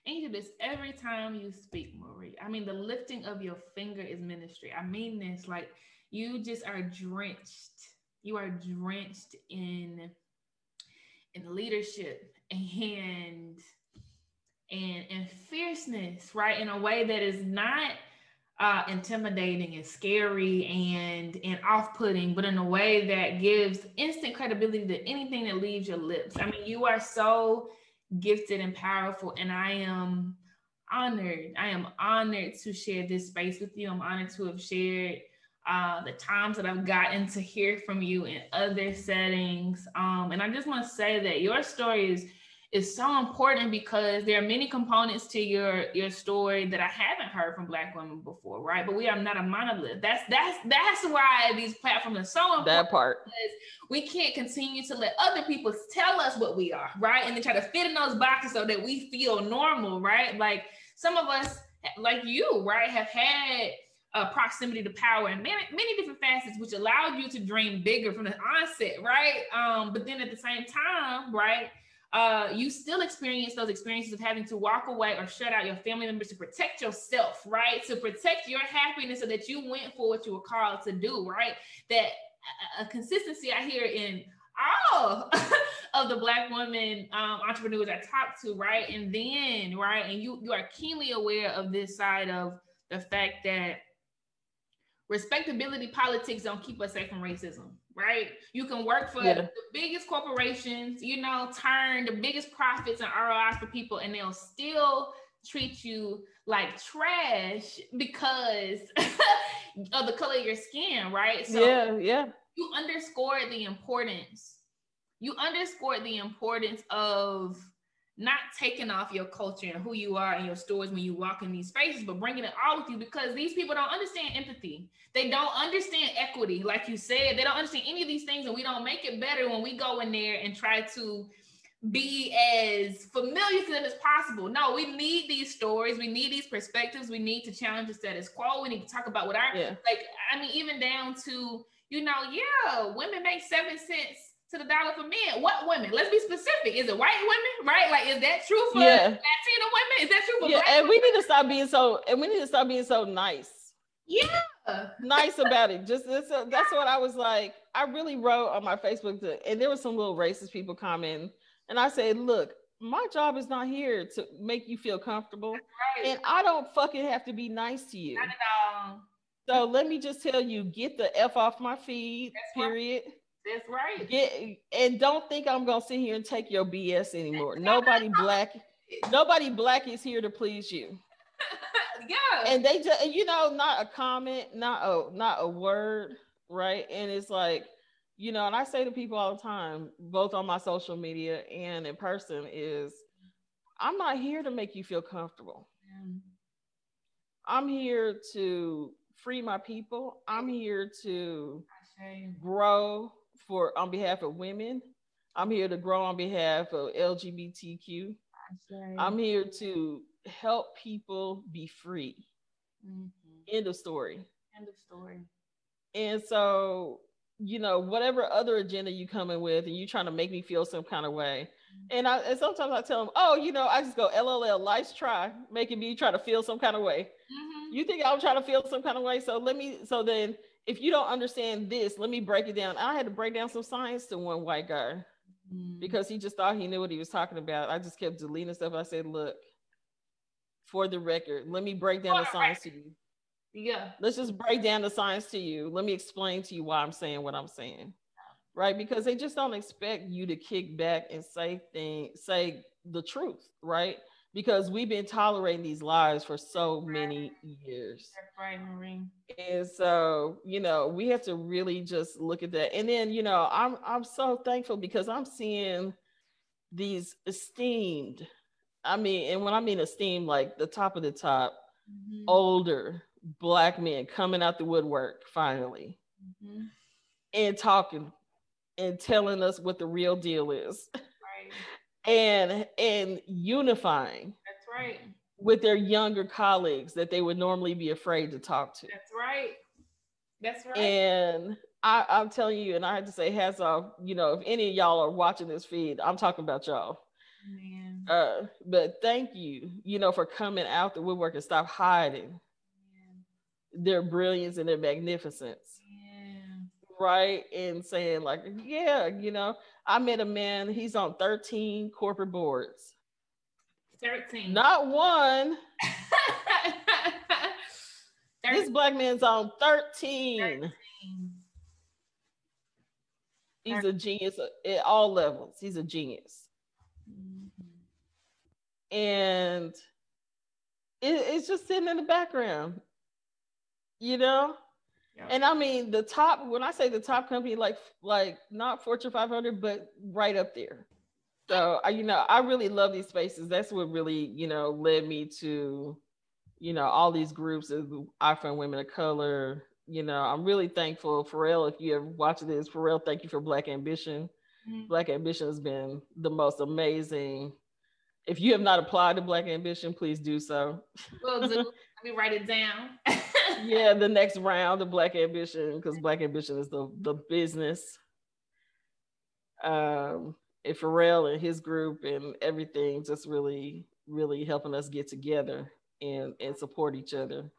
and you every time you speak, Marie. I mean, the lifting of your finger is ministry. I mean this, like you just are drenched. You are drenched in in leadership and and and fierceness, right? In a way that is not uh, intimidating and scary and and off-putting, but in a way that gives instant credibility to anything that leaves your lips. I mean, you are so gifted and powerful and i am honored. I am honored to share this space with you. I'm honored to have shared uh, the times that I've gotten to hear from you in other settings. Um, and I just want to say that your story is is so important because there are many components to your your story that I haven't heard from Black women before, right? But we are not a monolith. That's that's that's why these platforms are so important. That part. Because we can't continue to let other people tell us what we are, right? And then try to fit in those boxes so that we feel normal, right? Like some of us, like you, right, have had uh, proximity to power and many, many different facets, which allowed you to dream bigger from the onset, right? Um, but then at the same time, right, uh, you still experience those experiences of having to walk away or shut out your family members to protect yourself, right? To protect your happiness so that you went for what you were called to do, right? That a, a consistency I hear in all of the black women um, entrepreneurs I talk to, right? And then, right, and you you are keenly aware of this side of the fact that respectability politics don't keep us safe from racism, right? You can work for yeah. the biggest corporations, you know, turn the biggest profits and ROIs for people, and they'll still treat you like trash because of the color of your skin, right? So yeah, yeah. You underscore the importance. You underscore the importance of not taking off your culture and who you are and your stories when you walk in these spaces, but bringing it all with you because these people don't understand empathy. They don't understand equity, like you said. They don't understand any of these things, and we don't make it better when we go in there and try to be as familiar to them as possible. No, we need these stories. We need these perspectives. We need to challenge the status quo. We need to talk about what our yeah. like. I mean, even down to you know, yeah, women make seven cents to the dollar for men. What women? Let's be specific. Is it white women? Right? Like, is that true for yeah. Latina women? Is that true for yeah? and women? we need to stop being so. And we need to stop being so nice. Yeah, nice about it. Just that's, uh, that's what I was like. I really wrote on my Facebook, to, and there were some little racist people commenting, and I said, "Look, my job is not here to make you feel comfortable, right. and I don't fucking have to be nice to you." Not at all. So let me just tell you, get the f off my feed. That's period. Right. That's right. Get and don't think I'm gonna sit here and take your BS anymore. Nobody black, nobody black is here to please you. yeah. And they just you know, not a comment, not a not a word, right? And it's like, you know, and I say to people all the time, both on my social media and in person, is I'm not here to make you feel comfortable. Yeah. I'm here to free my people. I'm here to grow for on behalf of women. I'm here to grow on behalf of LGBTQ. I'm here to help people be free. Mm-hmm. End of story. End of story. And so, you know, whatever other agenda you come in with, and you're trying to make me feel some kind of way. Mm-hmm. And I and sometimes I tell them, oh, you know, I just go LOL, life's try, making me try to feel some kind of way. Mm-hmm. You think I'm trying to feel some kind of way? So let me. So then if you don't understand this, let me break it down. I had to break down some science to one white guy mm. because he just thought he knew what he was talking about. I just kept deleting stuff. I said, look, for the record, let me break down the science to you. Yeah. Let's just break down the science to you. Let me explain to you why I'm saying what I'm saying. Right? Because they just don't expect you to kick back and say things, say the truth, right? Because we've been tolerating these lies for so many years. That's right. And so, you know, we have to really just look at that. And then, you know, I'm I'm so thankful because I'm seeing these esteemed, I mean, and when I mean esteemed, like the top of the top, mm-hmm. older black men coming out the woodwork finally mm-hmm. and talking and telling us what the real deal is and and unifying. That's right. With their younger colleagues that they would normally be afraid to talk to. That's right. That's right. And I, I'm telling you, and I have to say, hats off. You know, if any of y'all are watching this feed, I'm talking about y'all. Man. Uh, but thank you, you know, for coming out the woodwork and stop hiding Man. their brilliance and their magnificence right and saying like yeah you know i met a man he's on 13 corporate boards 13 not one this black man's on 13, 13. he's a genius at all levels he's a genius mm-hmm. and it, it's just sitting in the background, you know. Yeah. And I mean the top. When I say the top company, like like not Fortune 500, but right up there. So I, you know, I really love these spaces. That's what really, you know, led me to, you know, all these groups of IFundWomen of color. You know, I'm really thankful, Pharrell. If you ever watch this, Pharrell, thank you for Black Ambition. Mm-hmm. Black Ambition has been the most amazing if you have not applied to Black Ambition, please do so. Will do. Let me write it down. yeah, the next round of Black Ambition, because Black Ambition is the, the business. Um, and Pharrell and his group and everything just really, really helping us get together and, and support each other.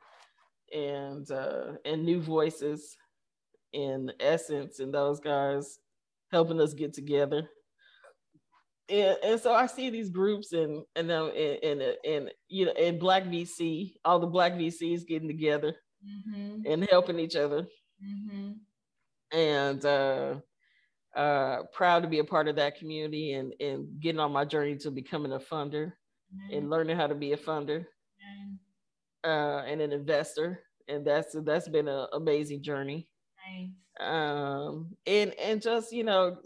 And uh, and new voices in essence and those guys helping us get together and, and so I see these groups and and um and, and and you know and Black VC, all the Black VCs getting together mm-hmm. and helping each other, mm-hmm. and uh, uh, proud to be a part of that community and and getting on my journey to becoming a funder mm-hmm. and learning how to be a funder uh, and an investor, and that's that's been an amazing journey. Nice. Um, and and just you know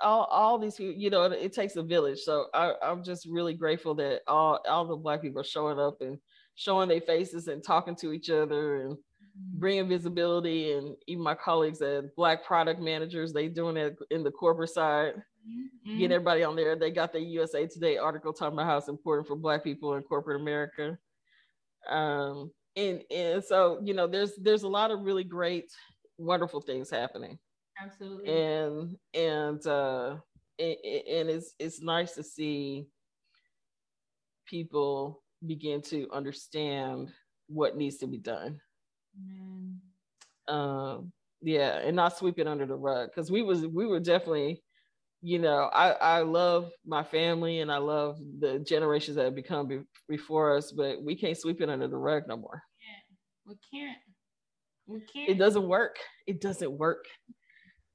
all all these people, you know, it takes a village. So I, I'm just really grateful that all all the black people are showing up and showing their faces and talking to each other and mm-hmm. bringing visibility. And even my colleagues at Black Product Managers, they doing it in the corporate side, mm-hmm. getting everybody on there. They got the USA Today article talking about how it's important for black people in corporate America. Um, and and so you know, there's there's a lot of really great, wonderful things happening. Absolutely. And and uh and, and it's it's nice to see people begin to understand what needs to be done. Um yeah, and not sweep it under the rug because we was we were definitely you know I, I love my family and i love the generations that have become be- before us but we can't sweep it under the rug no more. Yeah we can't. We can't. It doesn't work. It doesn't work.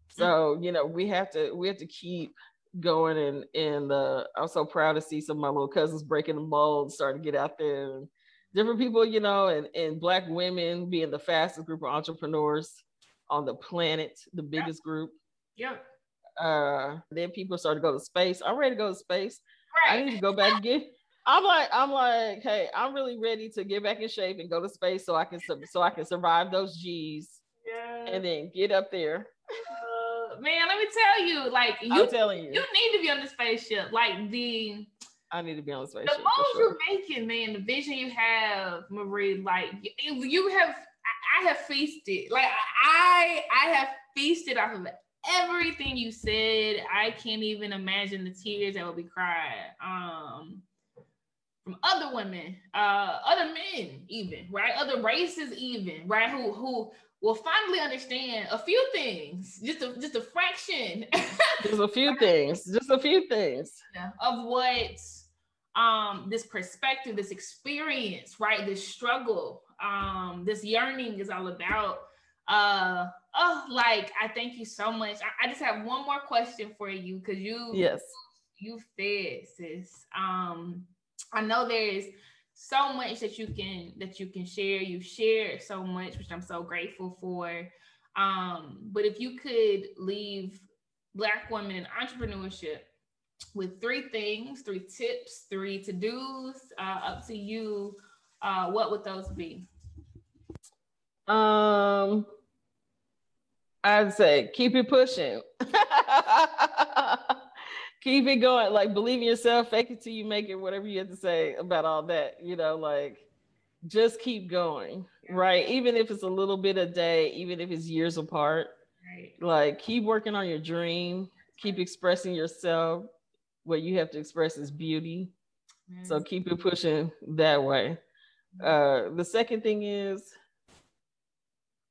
So you know we have to we have to keep going and and uh, I'm so proud to see some of my little cousins breaking the mold, starting to get out there and different people, you know, and and black women being the fastest group of entrepreneurs on the planet, the biggest group. Yeah. Uh, then people start to go to space. I'm ready to go to space. Right. I need to go back again. I'm like, I'm like, hey, I'm really ready to get back in shape and go to space so I can so I can survive those G's. Yeah. And then get up there man, let me tell you, like you, I'm telling you, you need to be on the spaceship. Like the, I need to be on the spaceship. The moves sure. you're making, man, the vision you have, Marie. Like you have, I have feasted. Like I, I have feasted off of everything you said. I can't even imagine the tears that will be cried. Um, from other women, uh, other men, even right, other races, even right, who who will finally understand a few things, just a just a fraction. just a few things, just a few things of what um this perspective, this experience, right? This struggle, um, this yearning is all about. Uh oh, like I thank you so much. I, I just have one more question for you because you yes you fed sis. Um, I know there's so much that you can that you can share. You share so much, which I'm so grateful for. Um, but if you could leave Black women in entrepreneurship with three things, three tips, three to dos, uh, up to you, uh, what would those be? Um, I'd say keep it pushing. keep it going. Like believe in yourself, fake it till you make it, whatever you have to say about all that, you know, like just keep going, right? Even if it's a little bit a day, even if it's years apart, right. like keep working on your dream, keep expressing yourself. What you have to express is beauty. Mm-hmm. So keep it pushing that way. Uh, the second thing is,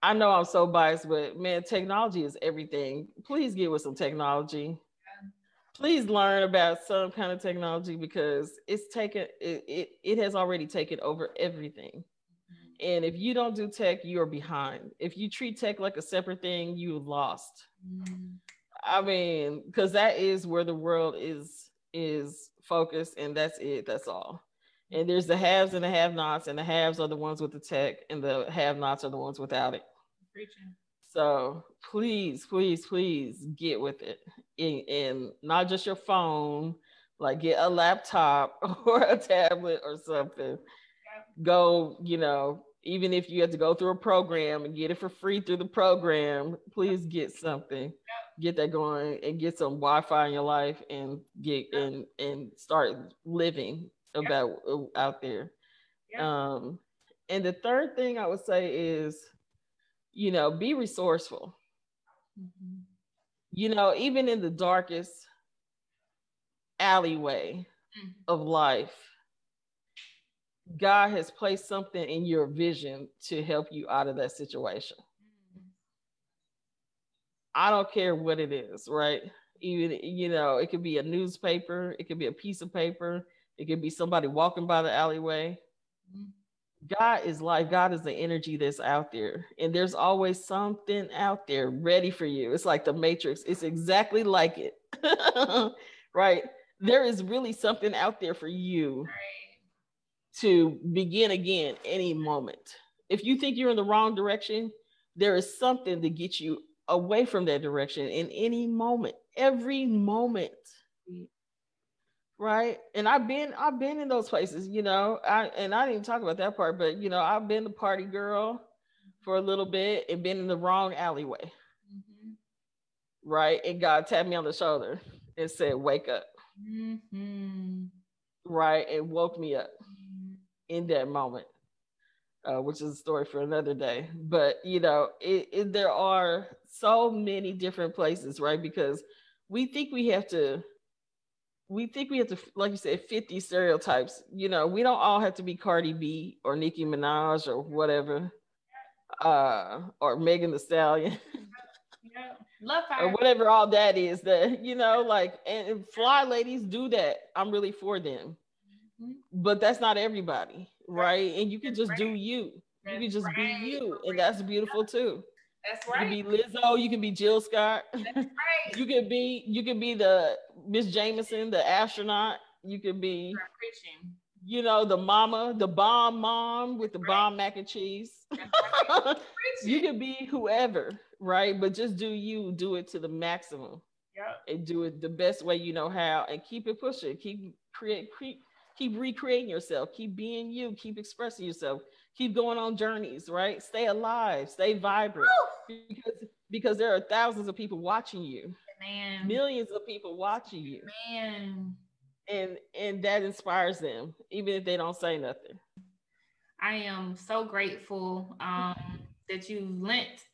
I know I'm so biased, but man, technology is everything. Please get with some technology please learn about some kind of technology because it's taken it, it, it has already taken over everything and if you don't do tech you're behind if you treat tech like a separate thing you lost mm-hmm. i mean because that is where the world is is focused and that's it that's all And there's the haves and the have-nots, and the haves are the ones with the tech, and the have-nots are the ones without it. Preaching. So please, please, please get with it. And not just your phone, like get a laptop or a tablet or something. Go, you know, even if you have to go through a program and get it for free through the program, please get something. Get that going and get some Wi-Fi in your life and get and and start living about out there. Um, and the third thing I would say is you know, be resourceful. Mm-hmm. You know, even in the darkest alleyway mm-hmm. of life, God has placed something in your vision to help you out of that situation. Mm-hmm. I don't care what it is, right? Even, you know, it could be a newspaper, it could be a piece of paper, it could be somebody walking by the alleyway. God is life. God is the energy that's out there. And there's always something out there ready for you. It's like the matrix. It's exactly like it. right? There is really something out there for you to begin again any moment. If you think you're in the wrong direction, there is something to get you away from that direction in any moment, every moment right? And i've been i've been in those places you know? I and i didn't talk about that part but you know i've been the party girl for a little bit and been in the wrong alleyway. Mm-hmm. right? And god tapped me on the shoulder and said wake up. Mm-hmm. right? And woke me up mm-hmm. in that moment uh, which is a story for another day. But you know it, it, there are so many different places right? Because we think we have to we think we have to, like you said, fit these stereotypes. You know, we don't all have to be Cardi B or Nicki Minaj or whatever, uh, or Megan Thee Stallion. Yeah. Love her. or whatever all that is that you know like and fly ladies do that i'm really for them mm-hmm. but that's not everybody right and you can just do you you can just be you and that's beautiful too that's right. You can be Lizzo. You can be Jill Scott. That's right. you can be you can be the Miss Jemison, the astronaut. You can be you know the mama, the bomb mom with the right. bomb mac and cheese. Right. you can be whoever, right? But just do you. Do it to the maximum. Yeah. And do it the best way you know how, and keep it pushing. Keep create keep keep recreating yourself. Keep being you. Keep expressing yourself keep going on journeys, right? Stay alive, stay vibrant. Because because there are thousands of people watching you. Man. Millions of people watching you. Man. And and that inspires them, even if they don't say nothing. I am so grateful um, that you lent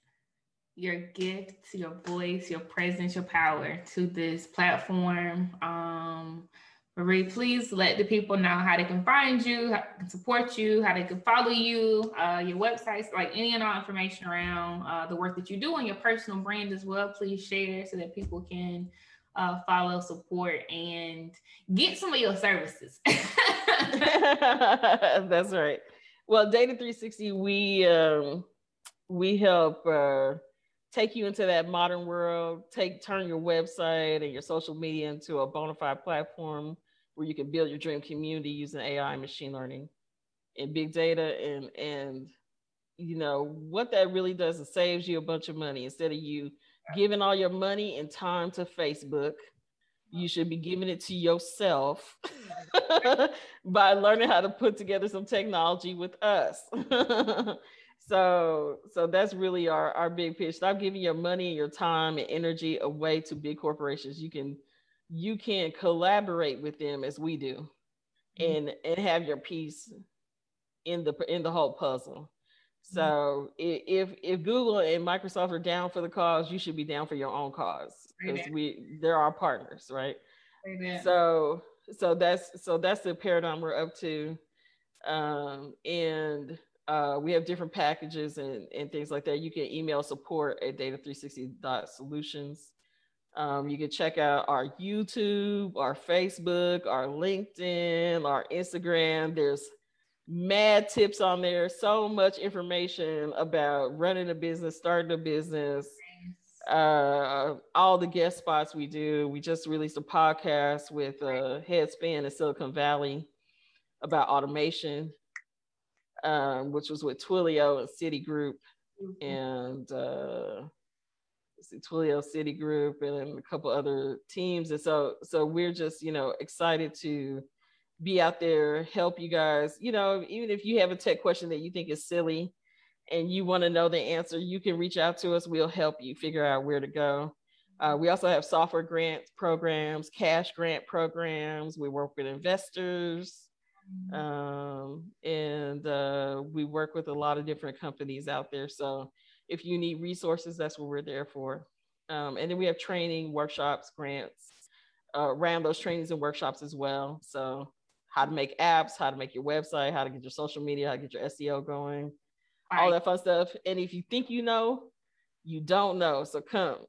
your gift, your voice, your presence, your power to this platform. Um, Marie, please let the people know how they can find you, how they can support you, how they can follow you, uh, your websites, like any and all information around uh, the work that you do on your personal brand as well. Please share so that people can uh, follow, support, and get some of your services. That's right. Well, Data 360, we um, we help uh, take you into that modern world, take turn your website and your social media into a bona fide platform where you can build your dream community using AI machine learning and big data and and you know what that really does is saves you a bunch of money. Instead of you giving all your money and time to Facebook you should be giving it to yourself by learning how to put together some technology with us. So so that's really our, our big pitch. Stop giving your money and your time and energy away to big corporations. You can you can collaborate with them as we do mm-hmm. and and have your piece in the in the whole puzzle mm-hmm. so if if google and microsoft are down for the cause you should be down for your own cause because we they're our partners right so so that's so that's the paradigm we're up to um and uh, we have different packages and, and things like that. You can email support at data360.solutions. Um, you can check out our YouTube, our Facebook, our LinkedIn, our Instagram. There's mad tips on there, so much information about running a business, starting a business, uh, all the guest spots we do. We just released a podcast with uh, Headspin in Silicon Valley about automation, um, which was with Twilio and Citigroup, mm-hmm. and uh, see, Citigroup and a couple other teams. And so, so we're just you know excited to be out there, help you guys. You know, even if you have a tech question that you think is silly and you want to know the answer, you can reach out to us. We'll help you figure out where to go. Uh, we also have software grant programs, cash grant programs. We work with investors. Mm-hmm. Um, and uh, we work with a lot of different companies out there. So if you need resources, that's what we're there for. Um, and then we have training, workshops, grants uh, around those trainings and workshops as well. So how to make apps, how to make your website, how to get your social media, how to get your SEO going, all, all right. that fun stuff. And if you think you know, you don't know, so come.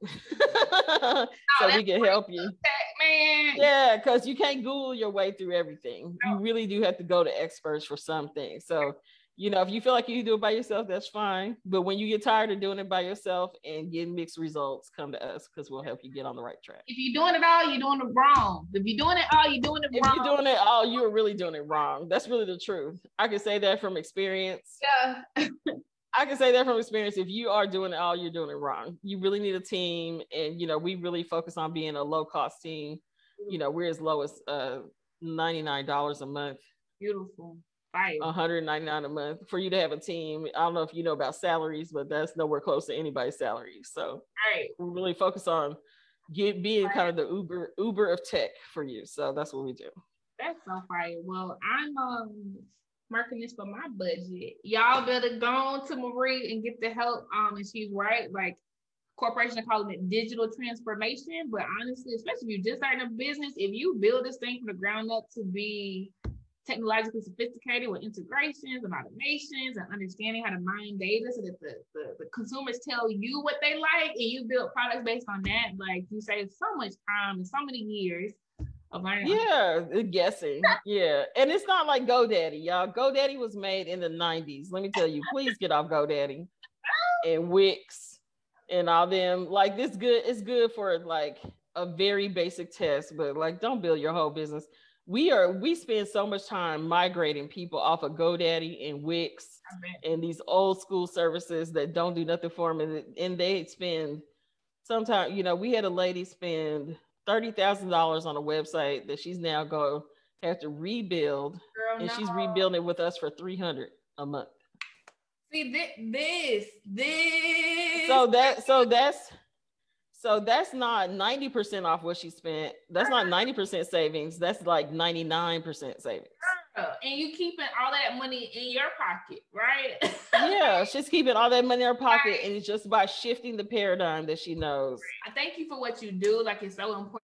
so we can help you. Man. Yeah, because you can't Google your way through everything. No. You really do have to go to experts for some things. So you know, if you feel like you do it by yourself, that's fine. But when you get tired of doing it by yourself and getting mixed results, come to us because we'll help you get on the right track. If you're doing it all, you're doing it wrong. If you're doing it all, you're doing it if wrong. If you're doing it all, you're really doing it wrong. That's really the truth. I can say that from experience. Yeah. I can say that from experience. If you are doing it all, you're doing it wrong. You really need a team. And, you know, we really focus on being a low cost team. You know, we're as low as uh, $99 a month. Beautiful. 199 a month for you to have a team. I don't know if you know about salaries, but that's nowhere close to anybody's salary. So right. we really focus on get being right. kind of the Uber Uber of tech for you. So that's what we do. That's so fire. Well, I'm um marking this for my budget. Y'all better go on to Marie and get the help. Um, and she's right. Like corporations are calling it digital transformation, but honestly, especially if you're just starting a business, if you build this thing from the ground up to be technologically sophisticated with integrations and automations and understanding how to mine data so that the, the, the, consumers tell you what they like and you build products based on that. Like you save so much time and so many years of learning. Yeah, uh, guessing. yeah. And it's not like GoDaddy, y'all. GoDaddy was made in the 90s. Let me tell you, please get off GoDaddy and Wix and all them. Like this good, it's good for like a very basic test, but like don't build your whole business we are we spend so much time migrating people off of GoDaddy and Wix and these old school services that don't do nothing for them, and, and they spend sometimes you know we had a lady spend thirty thousand dollars on a website that she's now going to have to rebuild, Girl, and no. she's rebuilding it with us for three hundred a month. See this, this. So that so that's so that's not 90% off what she spent. That's not 90% savings. That's like 99% savings. And you keeping all that money in your pocket, right? yeah, she's keeping all that money in her pocket. Right. And it's just by shifting the paradigm that she knows. I thank you for what you do. Like it's so important